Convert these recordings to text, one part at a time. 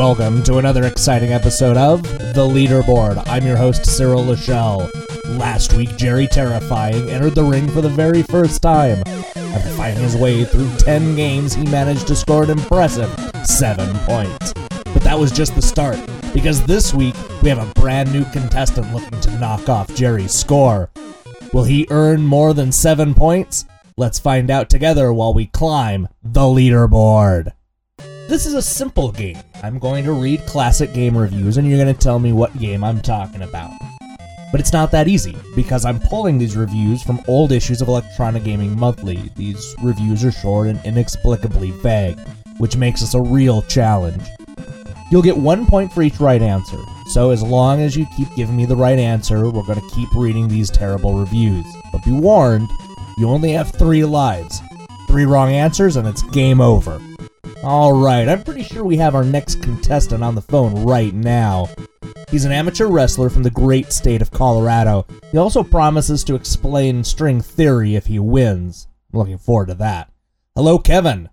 Welcome to another exciting episode of The Leaderboard. I'm your host, Cyril Lachel. Last week, Jerry Terrifying entered the ring for the very first time. After fighting his way through 10 games, he managed to score an impressive 7 points. But that was just the start, because this week we have a brand new contestant looking to knock off Jerry's score. Will he earn more than 7 points? Let's find out together while we climb the leaderboard. This is a simple game. I'm going to read classic game reviews and you're going to tell me what game I'm talking about. But it's not that easy, because I'm pulling these reviews from old issues of Electronic Gaming Monthly. These reviews are short and inexplicably vague, which makes this a real challenge. You'll get one point for each right answer, so as long as you keep giving me the right answer, we're going to keep reading these terrible reviews. But be warned, you only have three lives. Three wrong answers, and it's game over. Alright, I'm pretty sure we have our next contestant on the phone right now. He's an amateur wrestler from the great state of Colorado. He also promises to explain string theory if he wins. I'm looking forward to that. Hello, Kevin.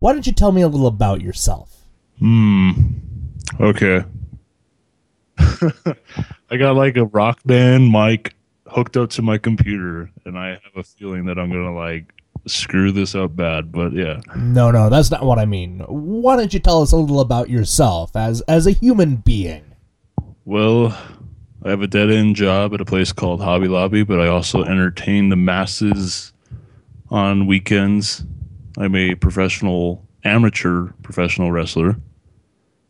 Why don't you tell me a little about yourself? Hmm. Okay. I got like a rock band mic hooked up to my computer, and I have a feeling that I'm gonna like screw this up bad. But yeah, No, no, that's not what I mean. Why don't you tell us a little about yourself as as a human being? well, I have a dead end job at a place called Hobby Lobby, but I also entertain the masses on weekends. I'm a professional, amateur professional wrestler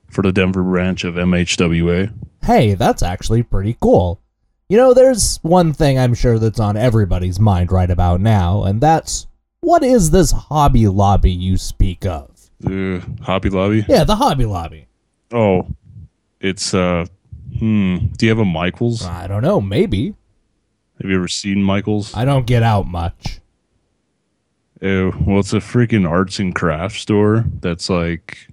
for the Denver branch of MHWA. Hey, that's actually pretty cool. You know, there's one thing I'm sure that's on everybody's mind right about now, and that's what is this Hobby Lobby you speak of? The Hobby Lobby. Yeah, the Hobby Lobby. Oh, it's uh, hmm. Do you have a Michaels? I don't know, maybe. Have you ever seen Michaels? I don't get out much. Uh, well, it's a freaking arts and crafts store that's like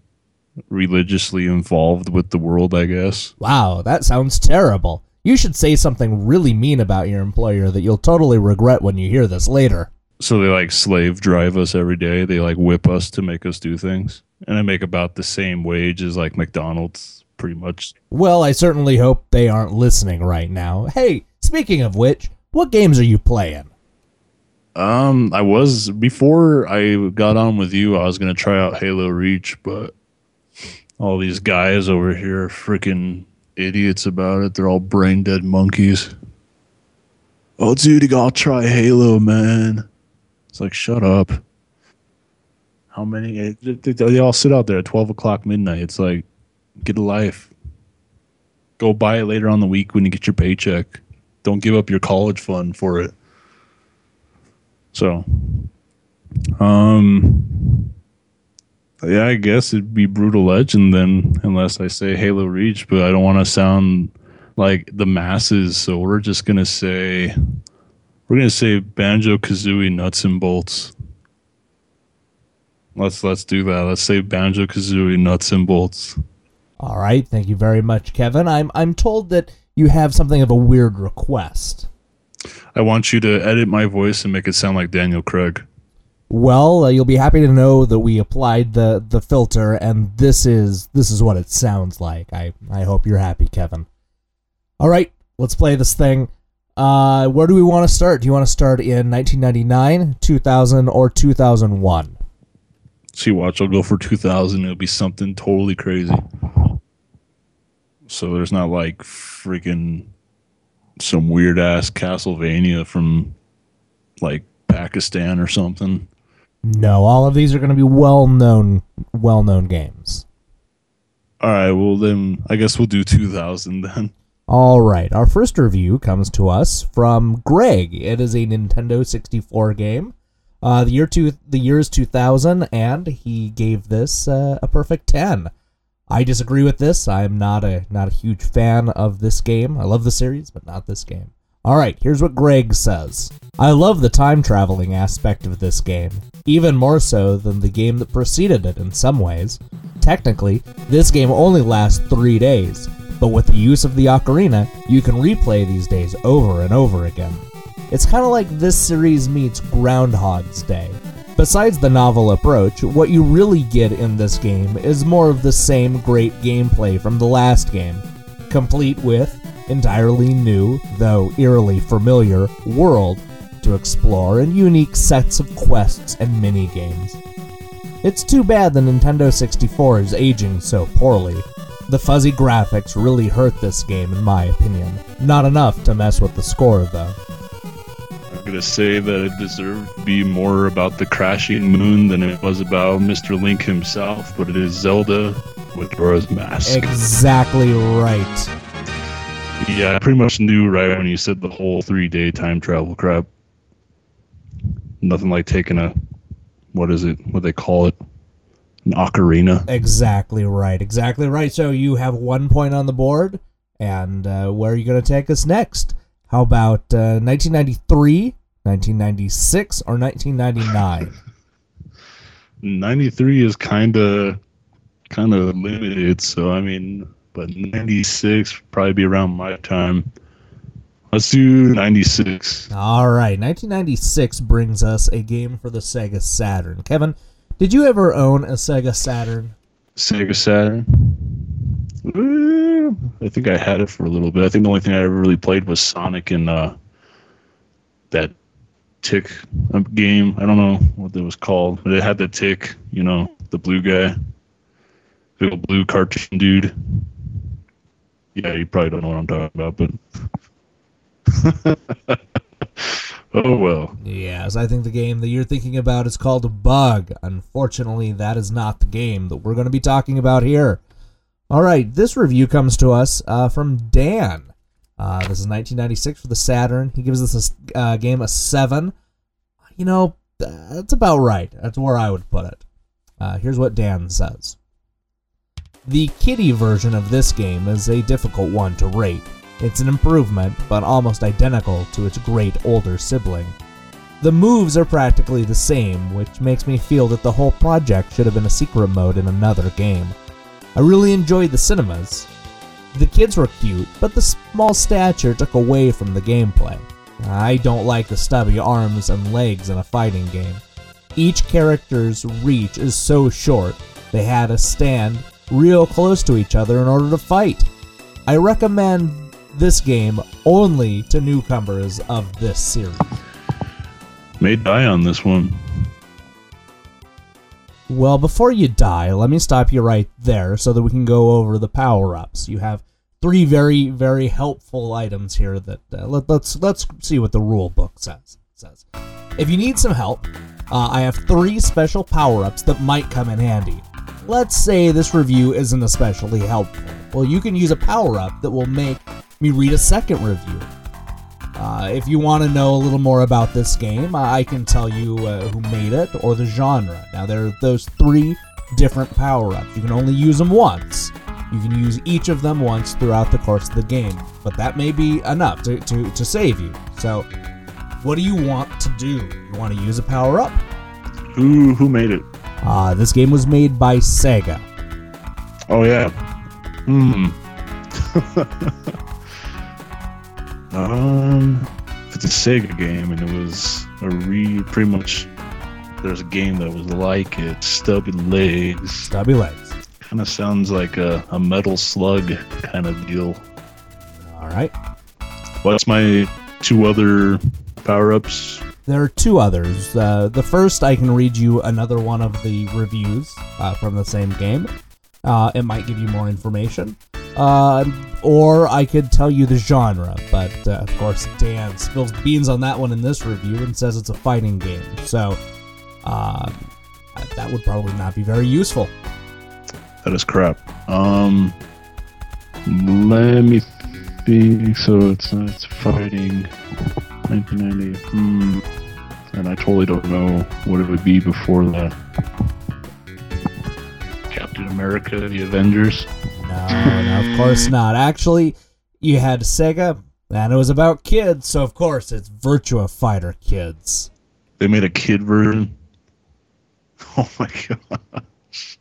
religiously involved with the world, I guess. Wow, that sounds terrible. You should say something really mean about your employer that you'll totally regret when you hear this later. So they like slave drive us every day. They like whip us to make us do things, and I make about the same wage as like McDonald's, pretty much. Well, I certainly hope they aren't listening right now. Hey, speaking of which, what games are you playing? Um, I was before I got on with you. I was gonna try out Halo Reach, but all these guys over here are freaking idiots about it. They're all brain dead monkeys. Oh, dude, you gotta try Halo, man. It's like, shut up. How many? They, all sit out there at twelve o'clock midnight. It's like, get a life. Go buy it later on the week when you get your paycheck. Don't give up your college fund for it. So, um, yeah, I guess it'd be Brutal Legend then, unless I say Halo Reach, but I don't want to sound like the masses, so we're just gonna say we're gonna say Banjo Kazooie Nuts and Bolts. Let's let's do that. Let's say Banjo Kazooie Nuts and Bolts. All right, thank you very much, Kevin. I'm I'm told that you have something of a weird request. I want you to edit my voice and make it sound like Daniel Craig. Well, uh, you'll be happy to know that we applied the the filter, and this is this is what it sounds like. I I hope you're happy, Kevin. All right, let's play this thing. Uh, where do we want to start? Do you want to start in 1999, 2000, or 2001? See, watch, I'll go for 2000. It'll be something totally crazy. So there's not like freaking some weird ass Castlevania from like Pakistan or something. No, all of these are going to be well known well known games. All right, well then I guess we'll do 2000 then. All right, our first review comes to us from Greg. It is a Nintendo 64 game. Uh, the year two, the year is 2000, and he gave this uh, a perfect 10. I disagree with this. I'm not a not a huge fan of this game. I love the series, but not this game. All right, here's what Greg says. I love the time traveling aspect of this game, even more so than the game that preceded it in some ways. Technically, this game only lasts three days, but with the use of the ocarina, you can replay these days over and over again. It's kind of like this series meets Groundhog's Day. Besides the novel approach, what you really get in this game is more of the same great gameplay from the last game, complete with entirely new, though eerily familiar, world to explore and unique sets of quests and mini games. It's too bad the Nintendo 64 is aging so poorly. The fuzzy graphics really hurt this game, in my opinion. Not enough to mess with the score, though. I'm gonna say that it deserved to be more about the crashing moon than it was about Mr. Link himself, but it is Zelda Majora's Mask. Exactly right. Yeah, I pretty much knew right when you said the whole three day time travel crap. Nothing like taking a what is it? What they call it? An ocarina. Exactly right. Exactly right. So you have one point on the board, and uh, where are you going to take us next? How about uh, 1993, 1996, or 1999? 93 is kind of kind of limited, so I mean, but 96 probably be around my time. Let's do 96. All right, 1996 brings us a game for the Sega Saturn. Kevin, did you ever own a Sega Saturn? Sega Saturn. I think I had it for a little bit. I think the only thing I ever really played was Sonic and uh, that tick um, game. I don't know what it was called, but it had the tick, you know, the blue guy, big old blue cartoon dude. Yeah, you probably don't know what I'm talking about, but oh well. Yes, I think the game that you're thinking about is called Bug. Unfortunately, that is not the game that we're going to be talking about here. All right, this review comes to us uh, from Dan. Uh, this is 1996 for the Saturn. He gives this a, uh, game a 7. You know, that's about right. That's where I would put it. Uh, here's what Dan says The kiddie version of this game is a difficult one to rate. It's an improvement, but almost identical to its great older sibling. The moves are practically the same, which makes me feel that the whole project should have been a secret mode in another game. I really enjoyed the cinemas. The kids were cute, but the small stature took away from the gameplay. I don't like the stubby arms and legs in a fighting game. Each character's reach is so short, they had to stand real close to each other in order to fight. I recommend this game only to newcomers of this series. May die on this one. Well, before you die, let me stop you right there so that we can go over the power-ups. You have three very, very helpful items here that uh, let, let's let's see what the rule book says. Says, if you need some help, uh, I have three special power-ups that might come in handy. Let's say this review isn't especially helpful. Well, you can use a power-up that will make me read a second review. Uh, if you want to know a little more about this game, I can tell you uh, who made it or the genre. Now, there are those three different power ups. You can only use them once. You can use each of them once throughout the course of the game, but that may be enough to, to, to save you. So, what do you want to do? You want to use a power up? Who who made it? Uh, this game was made by Sega. Oh yeah. Hmm. um, if it's a Sega game and it was a re, pretty much. There's a game that was like it, Stubby Legs. Stubby Legs. Kind of sounds like a, a Metal Slug kind of deal. All right. What's my two other power ups? There are two others. Uh, the first, I can read you another one of the reviews uh, from the same game. Uh, it might give you more information. Uh, or I could tell you the genre, but uh, of course, Dan spills beans on that one in this review and says it's a fighting game. So, uh, that would probably not be very useful. That is crap. Um, let me think. So it's it's fighting 1990. Hmm. And I totally don't know what it would be before that. Captain America, the Avengers. No, no, of course not. Actually, you had Sega, and it was about kids, so of course it's Virtua Fighter Kids. They made a kid version. Oh my gosh.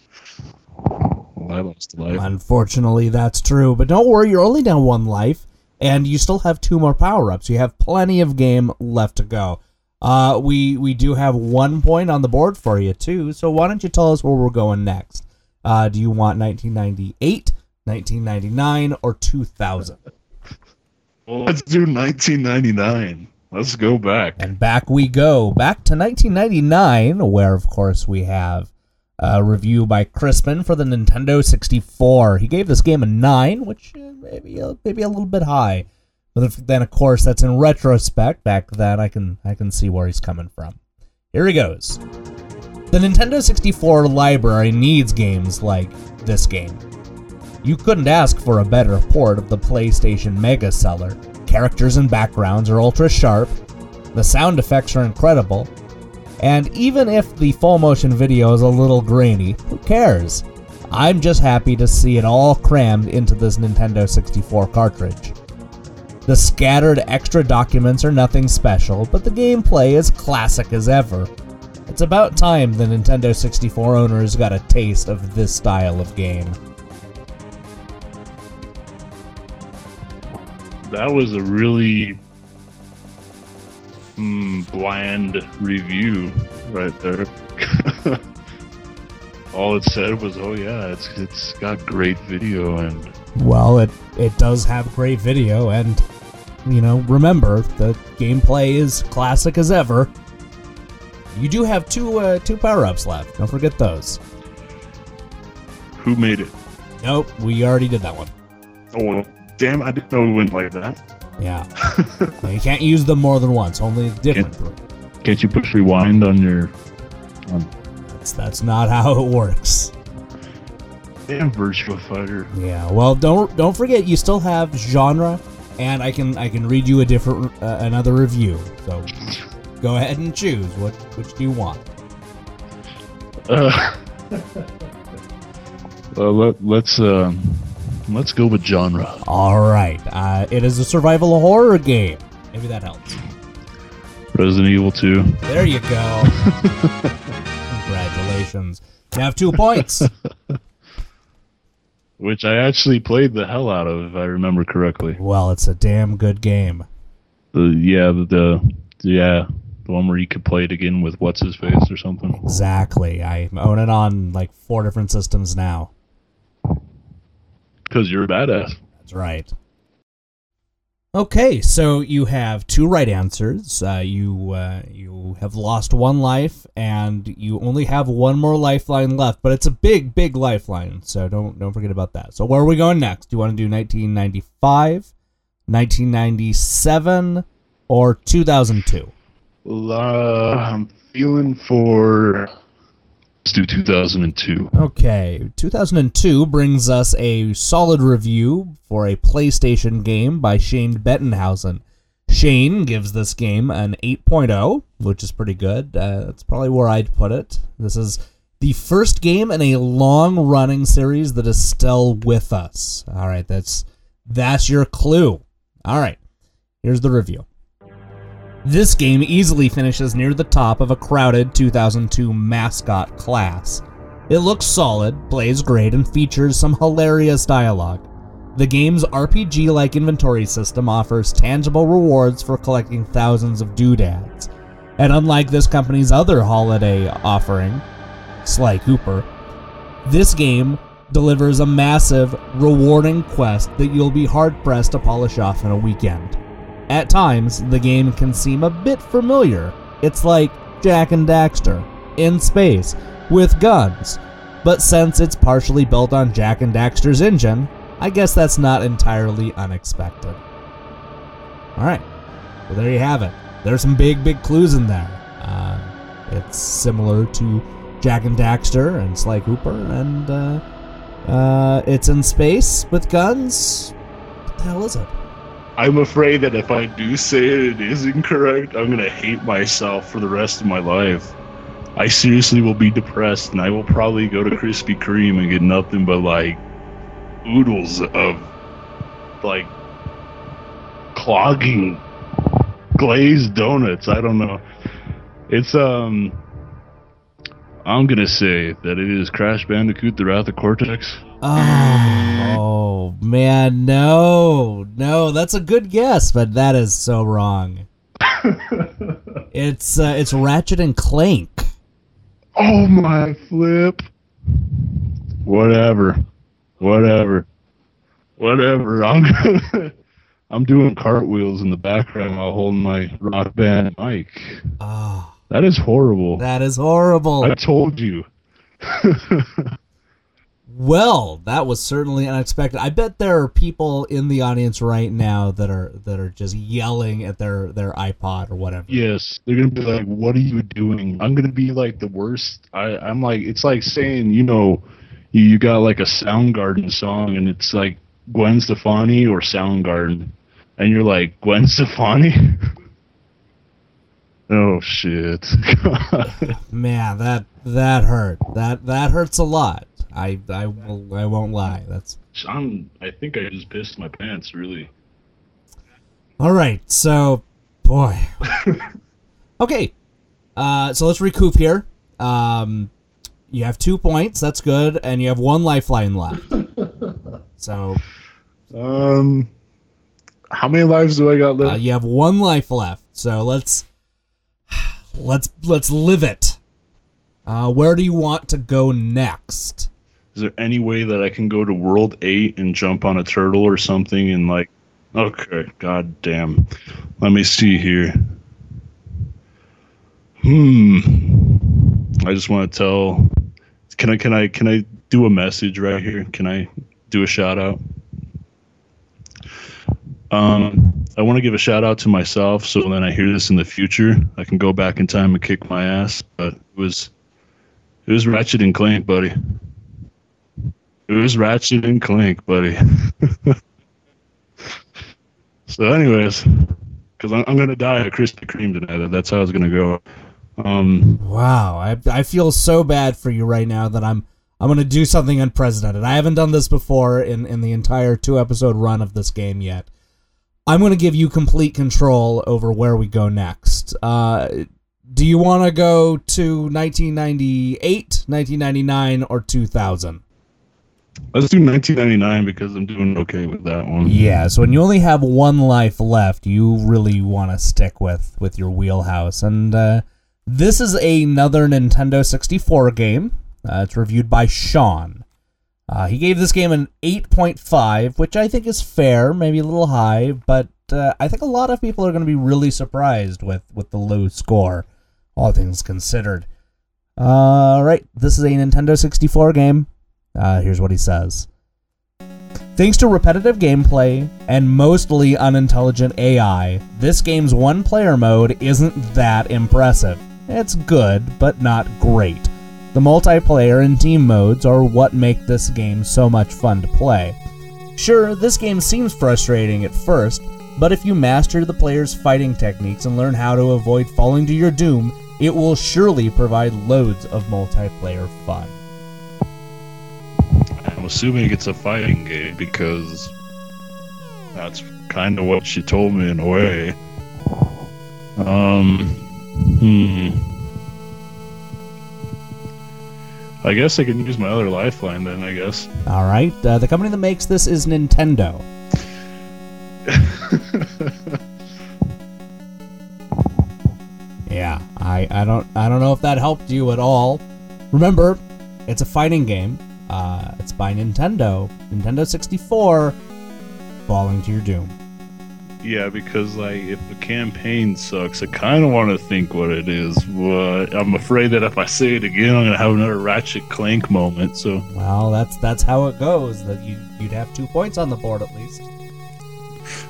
Well, I lost a life. Unfortunately, that's true, but don't worry, you're only down one life, and you still have two more power ups. You have plenty of game left to go. Uh, we we do have one point on the board for you too. So why don't you tell us where we're going next? Uh, do you want 1998, 1999, or 2000? Well, let's do 1999. Let's go back. And back we go, back to 1999, where of course we have a review by Crispin for the Nintendo 64. He gave this game a nine, which uh, maybe a, maybe a little bit high. But then, of course, that's in retrospect. Back then, I can I can see where he's coming from. Here he goes. The Nintendo 64 library needs games like this game. You couldn't ask for a better port of the PlayStation Mega Seller. Characters and backgrounds are ultra sharp, the sound effects are incredible, and even if the full motion video is a little grainy, who cares? I'm just happy to see it all crammed into this Nintendo 64 cartridge. The scattered extra documents are nothing special, but the gameplay is classic as ever. It's about time the Nintendo 64 owners got a taste of this style of game. That was a really mm, bland review right there. All it said was, "Oh yeah, it's it's got great video and Well, it it does have great video, and you know, remember the gameplay is classic as ever. You do have two uh, two power ups left. Don't forget those. who made it?" Nope, we already did that one. Oh well, damn! I didn't know we went like that. Yeah, you can't use them more than once. Only different. three. Can't you push rewind on your That's that's not how it works. damn Virtua Fighter? Yeah. Well, don't don't forget you still have genre, and I can I can read you a different uh, another review. So go ahead and choose what which do you want. Uh, well, let, let's uh, let's go with genre. All right. Uh, it is a survival horror game. Maybe that helps. Resident Evil 2. There you go. Congratulations. You have two points. which I actually played the hell out of, if I remember correctly. Well, it's a damn good game. The yeah, the, the yeah, the one where you could play it again with what's his face or something. Exactly. I own it on like four different systems now. Because you're a badass. That's right. Okay, so you have two right answers. Uh, you uh, you have lost one life, and you only have one more lifeline left. But it's a big, big lifeline, so don't don't forget about that. So where are we going next? Do you want to do 1995, 1997, or 2002? Well, uh, I'm feeling for. Let's do 2002. Okay, 2002 brings us a solid review for a PlayStation game by Shane Bettenhausen. Shane gives this game an 8.0, which is pretty good. Uh, that's probably where I'd put it. This is the first game in a long-running series that is still with us. All right, that's that's your clue. All right, here's the review. This game easily finishes near the top of a crowded 2002 mascot class. It looks solid, plays great, and features some hilarious dialogue. The game's RPG like inventory system offers tangible rewards for collecting thousands of doodads. And unlike this company's other holiday offering, Sly Cooper, this game delivers a massive, rewarding quest that you'll be hard pressed to polish off in a weekend. At times, the game can seem a bit familiar. It's like Jak and Daxter in space with guns. But since it's partially built on Jak and Daxter's engine, I guess that's not entirely unexpected. Alright, well, there you have it. There's some big, big clues in there. Uh, it's similar to Jak and Daxter and Sly Cooper, and uh, uh, it's in space with guns. What the hell is it? I'm afraid that if I do say it, it is incorrect. I'm gonna hate myself for the rest of my life. I seriously will be depressed, and I will probably go to Krispy Kreme and get nothing but like oodles of like clogging glazed donuts. I don't know. It's um. I'm gonna say that it is Crash Bandicoot: The Wrath of Cortex. Oh, man, no, no, that's a good guess, but that is so wrong. It's uh, it's Ratchet and Clank. Oh my flip. Whatever. Whatever. Whatever. I'm gonna, I'm doing cartwheels in the background while holding my rock band mic. Oh, That is horrible. that is horrible. I told you. Well, that was certainly unexpected. I bet there are people in the audience right now that are that are just yelling at their their iPod or whatever. Yes, they're gonna be like, "What are you doing?" I'm gonna be like the worst. I, I'm like, it's like saying, you know, you, you got like a Soundgarden song, and it's like Gwen Stefani or Soundgarden, and you're like Gwen Stefani. oh shit! Man, that that hurt. That that hurts a lot. I I will I won't lie. That's I'm. I think I just pissed my pants. Really. all right. So, boy. okay. Uh, so let's recoup here. Um, you have two points. That's good, and you have one lifeline left. So Um, how many lives do I got uh, left? you have one life left. So let's let's let's live it. Uh, where do you want to go next? Is there any way that I can go to World Eight and jump on a turtle or something and like? Okay, god damn. Let me see here. Hmm. I just want to tell. Can I? Can I? Can I do a message right here? Can I do a shout out? Um, I want to give a shout out to myself, so when I hear this in the future, I can go back in time and kick my ass. But it was, it was Ratchet and Clank, buddy. It was Ratchet and Clank, buddy. so, anyways, because I'm, I'm gonna die at Krispy Kreme tonight. That's how it's gonna go. Um, Wow, I I feel so bad for you right now that I'm I'm gonna do something unprecedented. I haven't done this before in in the entire two episode run of this game yet. I'm gonna give you complete control over where we go next. Uh, do you want to go to 1998, 1999, or 2000? Let's do 1999 because I'm doing okay with that one. Yeah, so when you only have one life left, you really want to stick with with your wheelhouse. And uh, this is another Nintendo 64 game. Uh, it's reviewed by Sean. Uh, he gave this game an 8.5, which I think is fair, maybe a little high, but uh, I think a lot of people are going to be really surprised with, with the low score, all things considered. All right, this is a Nintendo 64 game. Uh, here's what he says. Thanks to repetitive gameplay and mostly unintelligent AI, this game's one player mode isn't that impressive. It's good, but not great. The multiplayer and team modes are what make this game so much fun to play. Sure, this game seems frustrating at first, but if you master the player's fighting techniques and learn how to avoid falling to your doom, it will surely provide loads of multiplayer fun. Assuming it's a fighting game because that's kind of what she told me in a way. Um, hmm. I guess I can use my other lifeline then, I guess. All right, uh, the company that makes this is Nintendo. Yeah, I, I don't I don't know if that helped you at all. Remember, it's a fighting game. Uh, it's by Nintendo. Nintendo 64. Falling to your doom. Yeah, because like if the campaign sucks, I kind of want to think what it is, but I'm afraid that if I say it again, I'm gonna have another Ratchet Clank moment. So Well, that's that's how it goes. That you you'd have two points on the board at least.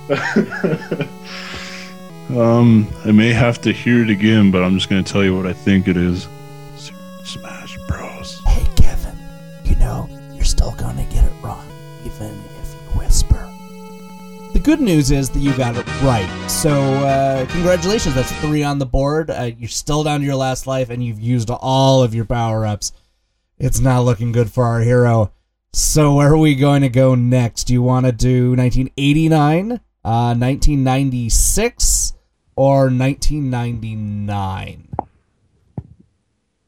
um, I may have to hear it again, but I'm just gonna tell you what I think it is. Smash good news is that you got it right. So uh, congratulations, that's three on the board. Uh, you're still down to your last life, and you've used all of your power ups. It's not looking good for our hero. So where are we going to go next? Do you want to do 1989, uh, 1996, or 1999?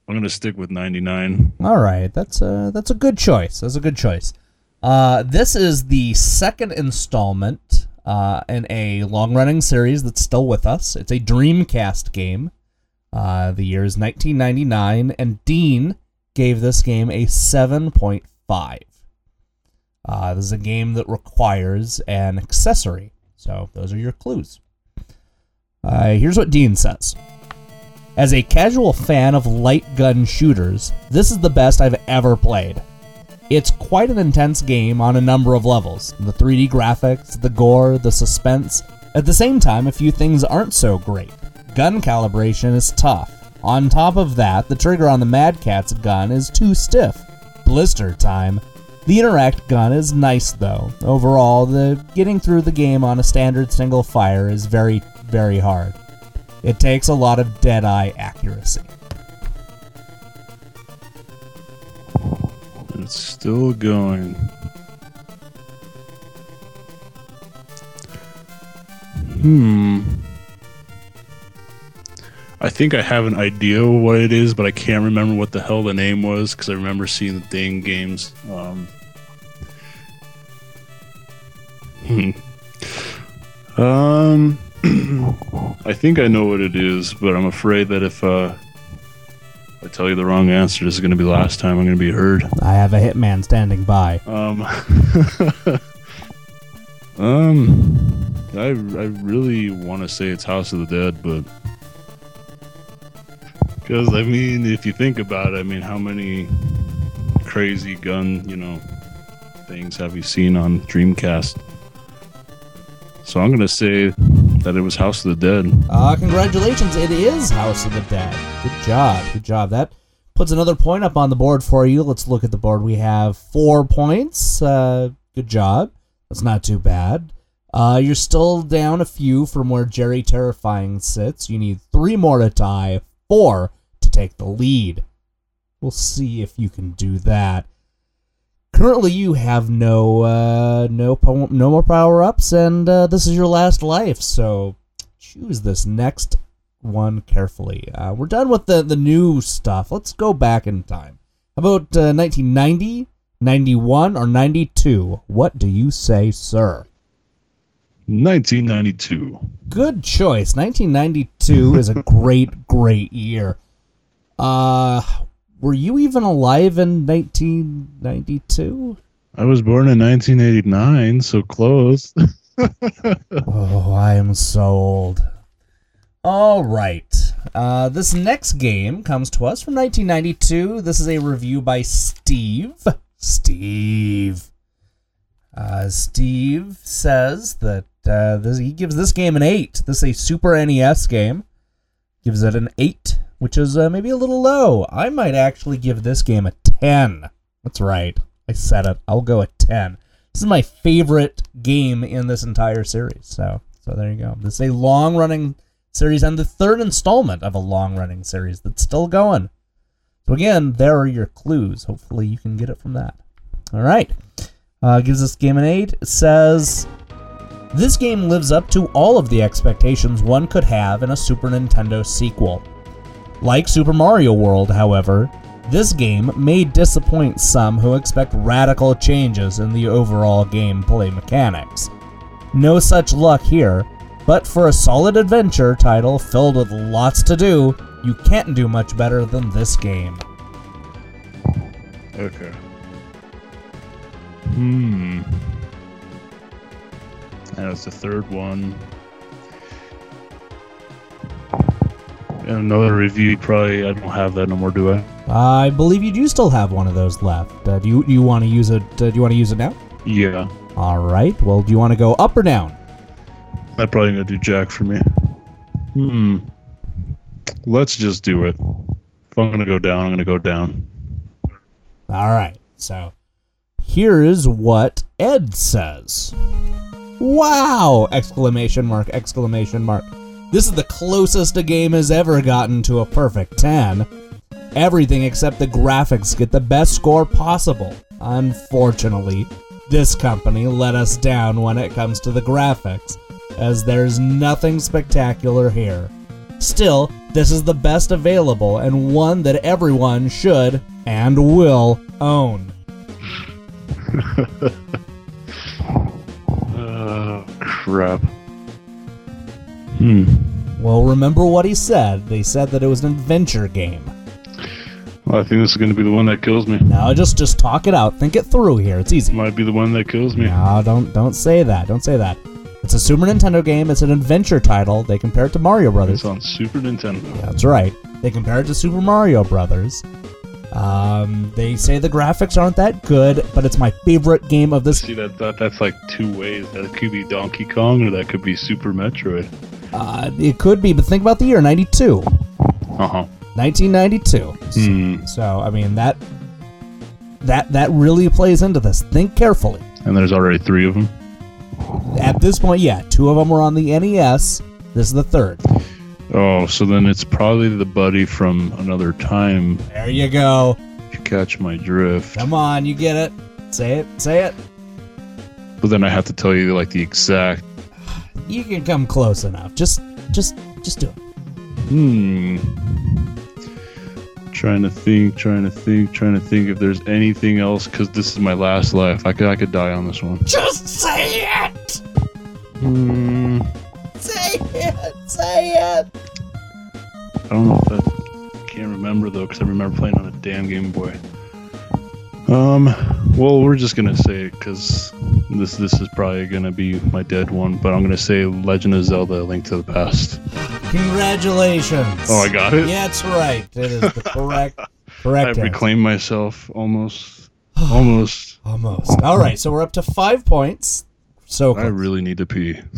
I'm gonna stick with 99. All right, that's a that's a good choice. That's a good choice. Uh, this is the second installment uh, in a long running series that's still with us. It's a Dreamcast game. Uh, the year is 1999, and Dean gave this game a 7.5. Uh, this is a game that requires an accessory. So those are your clues. Uh, here's what Dean says. As a casual fan of light gun shooters, this is the best I've ever played. It's quite an intense game on a number of levels the 3D graphics, the gore, the suspense. At the same time, a few things aren't so great. Gun calibration is tough. On top of that, the trigger on the Mad Catz gun is too stiff. Blister time. The Interact gun is nice though. Overall, the getting through the game on a standard single fire is very, very hard. It takes a lot of dead eye accuracy. It's still going. Hmm. I think I have an idea what it is, but I can't remember what the hell the name was because I remember seeing the thing games. Um, hmm. Um, I think I know what it is, but I'm afraid that if uh, I tell you the wrong answer, this is going to be the last time I'm going to be heard. I have a hitman standing by. Um, um, I I really want to say it's House of the Dead, but because I mean, if you think about it, I mean, how many crazy gun, you know, things have you seen on Dreamcast? So I'm gonna say that it was House of the Dead. Uh, congratulations, it is House of the Dead. Good job, good job. That puts another point up on the board for you. Let's look at the board. We have four points. Uh, good job. That's not too bad. Uh, you're still down a few from where Jerry Terrifying sits. You need three more to tie, four to take the lead. We'll see if you can do that. Currently, you have no uh, no po- no more power ups, and uh, this is your last life. So choose this next one carefully. Uh, we're done with the the new stuff. Let's go back in time. How about uh, 1990, 91, or 92? What do you say, sir? 1992. Good choice. 1992 is a great, great year. Uh, were you even alive in 1992? I was born in 1989, so close. oh, I am so old. All right. Uh, this next game comes to us from 1992. This is a review by Steve. Steve. Uh, Steve says that uh, this, he gives this game an 8. This is a Super NES game. Gives it an 8, which is uh, maybe a little low. I might actually give this game a 10. That's right. I said it. I'll go a 10. This is my favorite game in this entire series. So, so there you go. This is a long-running series and the third installment of a long-running series that's still going. So again, there are your clues. Hopefully, you can get it from that. All right. Uh, gives this game an 8. It says this game lives up to all of the expectations one could have in a Super Nintendo sequel. Like Super Mario World, however, this game may disappoint some who expect radical changes in the overall gameplay mechanics. No such luck here, but for a solid adventure title filled with lots to do, you can't do much better than this game. Okay. Hmm. And it's the third one. Another review. Probably I don't have that no more, do I? I believe you do still have one of those left. Uh, do you you want to use it? Uh, do you want to use it now? Yeah. All right. Well, do you want to go up or down? That probably gonna do jack for me. Hmm. Let's just do it. If I'm gonna go down, I'm gonna go down. All right. So here is what Ed says. Wow! Exclamation mark, exclamation mark. This is the closest a game has ever gotten to a perfect 10. Everything except the graphics get the best score possible. Unfortunately, this company let us down when it comes to the graphics, as there's nothing spectacular here. Still, this is the best available and one that everyone should and will own. Oh crap. Hmm. Well, remember what he said. They said that it was an adventure game. Well, I think this is going to be the one that kills me. Now, just just talk it out. Think it through here. It's easy. Might be the one that kills me. No, don't don't say that. Don't say that. It's a Super Nintendo game. It's an adventure title. They compare it to Mario Brothers. It's on Super Nintendo. That's right. They compare it to Super Mario Brothers. Um, they say the graphics aren't that good, but it's my favorite game of this. See that, that that's like two ways. That could be Donkey Kong or that could be Super Metroid. Uh, it could be, but think about the year '92, Uh huh. 1992. Hmm. So I mean that that that really plays into this. Think carefully. And there's already three of them. At this point, yeah, two of them were on the NES. This is the third. Oh, so then it's probably the buddy from another time. There you go. You catch my drift. Come on, you get it. Say it. Say it. But then I have to tell you like the exact. You can come close enough. Just, just, just do it. Hmm. Trying to think, trying to think, trying to think if there's anything else because this is my last life. I could, I could die on this one. Just say it. Hmm. Say it. Say it. I don't know if I can't remember though because I remember playing on a damn Game Boy. Um. Well, we're just gonna say it because this this is probably gonna be my dead one, but I'm gonna say Legend of Zelda: Link to the Past. Congratulations. Oh, I got it. Yeah, that's right. It is the correct, I correct answer. reclaimed myself almost. Almost. Almost. All right, so we're up to five points. So I really need to pee.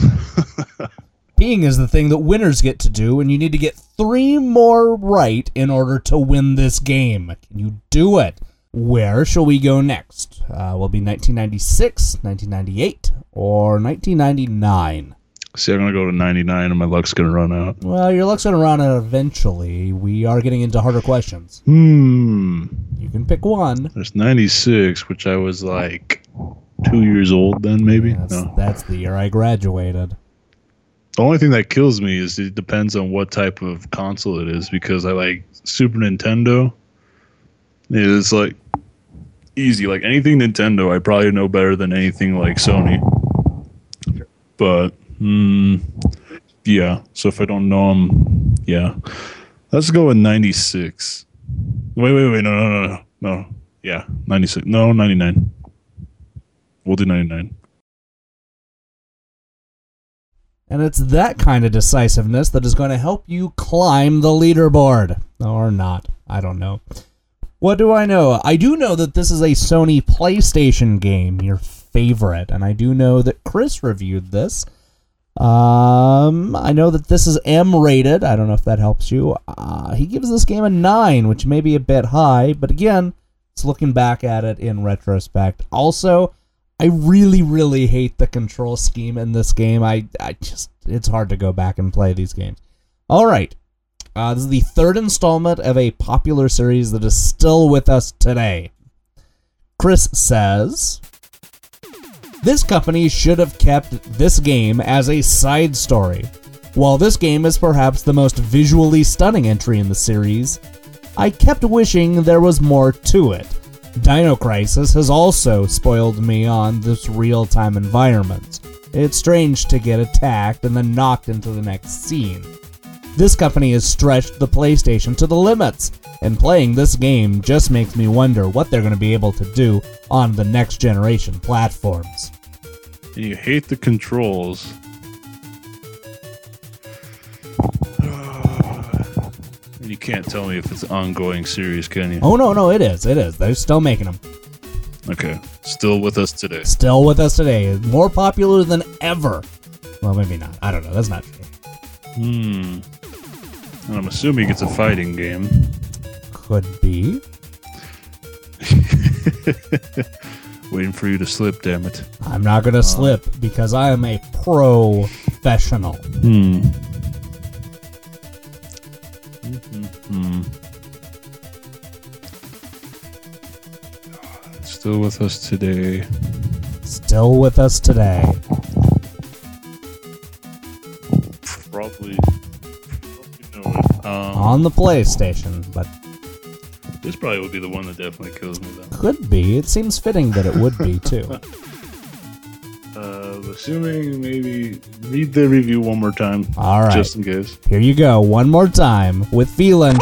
Peeing is the thing that winners get to do, and you need to get three more right in order to win this game. Can you do it? Where shall we go next? Uh, will it be 1996, 1998, or 1999? See, I'm gonna go to 99, and my luck's gonna run out. Well, your luck's going to run out eventually. We are getting into harder questions. Hmm. You can pick one. There's 96, which I was like two years old then, maybe. That's, no. that's the year I graduated. The only thing that kills me is it depends on what type of console it is because I like Super Nintendo. It's like easy. Like anything Nintendo, I probably know better than anything like Sony. But hmm, yeah. So if I don't know them, yeah. Let's go with ninety six. Wait, wait, wait. No, no, no, no, no. Yeah, ninety six. No, ninety nine. We'll do ninety nine. And it's that kind of decisiveness that is going to help you climb the leaderboard. Or not. I don't know. What do I know? I do know that this is a Sony PlayStation game, your favorite. And I do know that Chris reviewed this. Um, I know that this is M rated. I don't know if that helps you. Uh, he gives this game a 9, which may be a bit high, but again, it's looking back at it in retrospect. Also, I really, really hate the control scheme in this game. I, I just, it's hard to go back and play these games. All right. Uh, this is the third installment of a popular series that is still with us today. Chris says This company should have kept this game as a side story. While this game is perhaps the most visually stunning entry in the series, I kept wishing there was more to it. Dino Crisis has also spoiled me on this real time environment. It's strange to get attacked and then knocked into the next scene. This company has stretched the PlayStation to the limits, and playing this game just makes me wonder what they're going to be able to do on the next generation platforms. And you hate the controls. And you can't tell me if it's an ongoing series, can you? Oh, no, no, it is. It is. They're still making them. Okay. Still with us today. Still with us today. More popular than ever. Well, maybe not. I don't know. That's not true. Hmm. And I'm assuming it's a fighting game. Could be. Waiting for you to slip, damn it. I'm not going to slip because I am a professional. Hmm. Hmm. Still with us today. Still with us today. Um, On the PlayStation, but this probably would be the one that definitely kills me, though. could be. It seems fitting that it would be, too. Uh, assuming maybe read the review one more time. All right. Just in case. Here you go, one more time with feeling.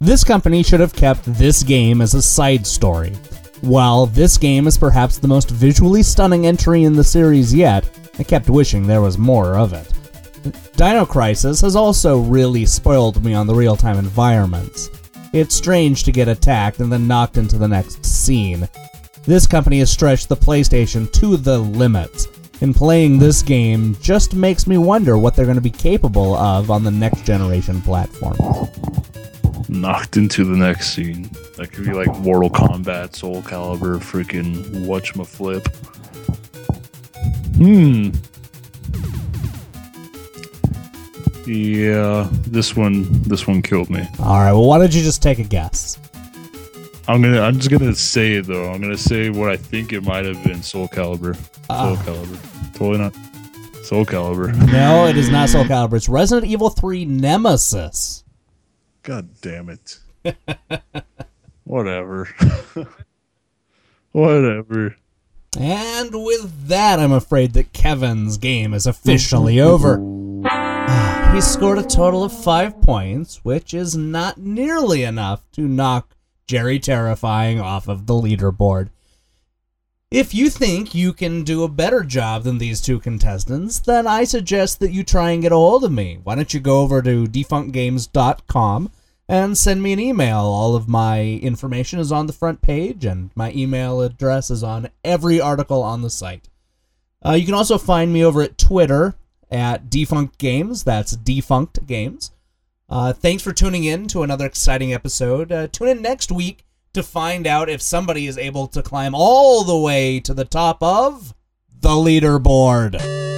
This company should have kept this game as a side story. While this game is perhaps the most visually stunning entry in the series yet, I kept wishing there was more of it. Dino Crisis has also really spoiled me on the real time environments. It's strange to get attacked and then knocked into the next scene. This company has stretched the PlayStation to the limits, and playing this game just makes me wonder what they're going to be capable of on the next generation platform. Knocked into the next scene. That could be like Mortal Kombat, Soul Calibur, freaking Watch My Flip. Hmm. Yeah, this one this one killed me. All right, well, why don't you just take a guess? I'm gonna I'm just gonna say it though. I'm gonna say what I think it might have been Soul Calibur. Soul Ah. Calibur. Totally not Soul Calibur. No, it is not Soul Calibur. It's Resident Evil 3 Nemesis. God damn it. Whatever. Whatever. And with that, I'm afraid that Kevin's game is officially over. He scored a total of five points, which is not nearly enough to knock Jerry Terrifying off of the leaderboard. If you think you can do a better job than these two contestants, then I suggest that you try and get a hold of me. Why don't you go over to defunctgames.com and send me an email? All of my information is on the front page, and my email address is on every article on the site. Uh, you can also find me over at Twitter at Defunct Games. That's Defunct Games. Uh, thanks for tuning in to another exciting episode. Uh, tune in next week to find out if somebody is able to climb all the way to the top of the leaderboard.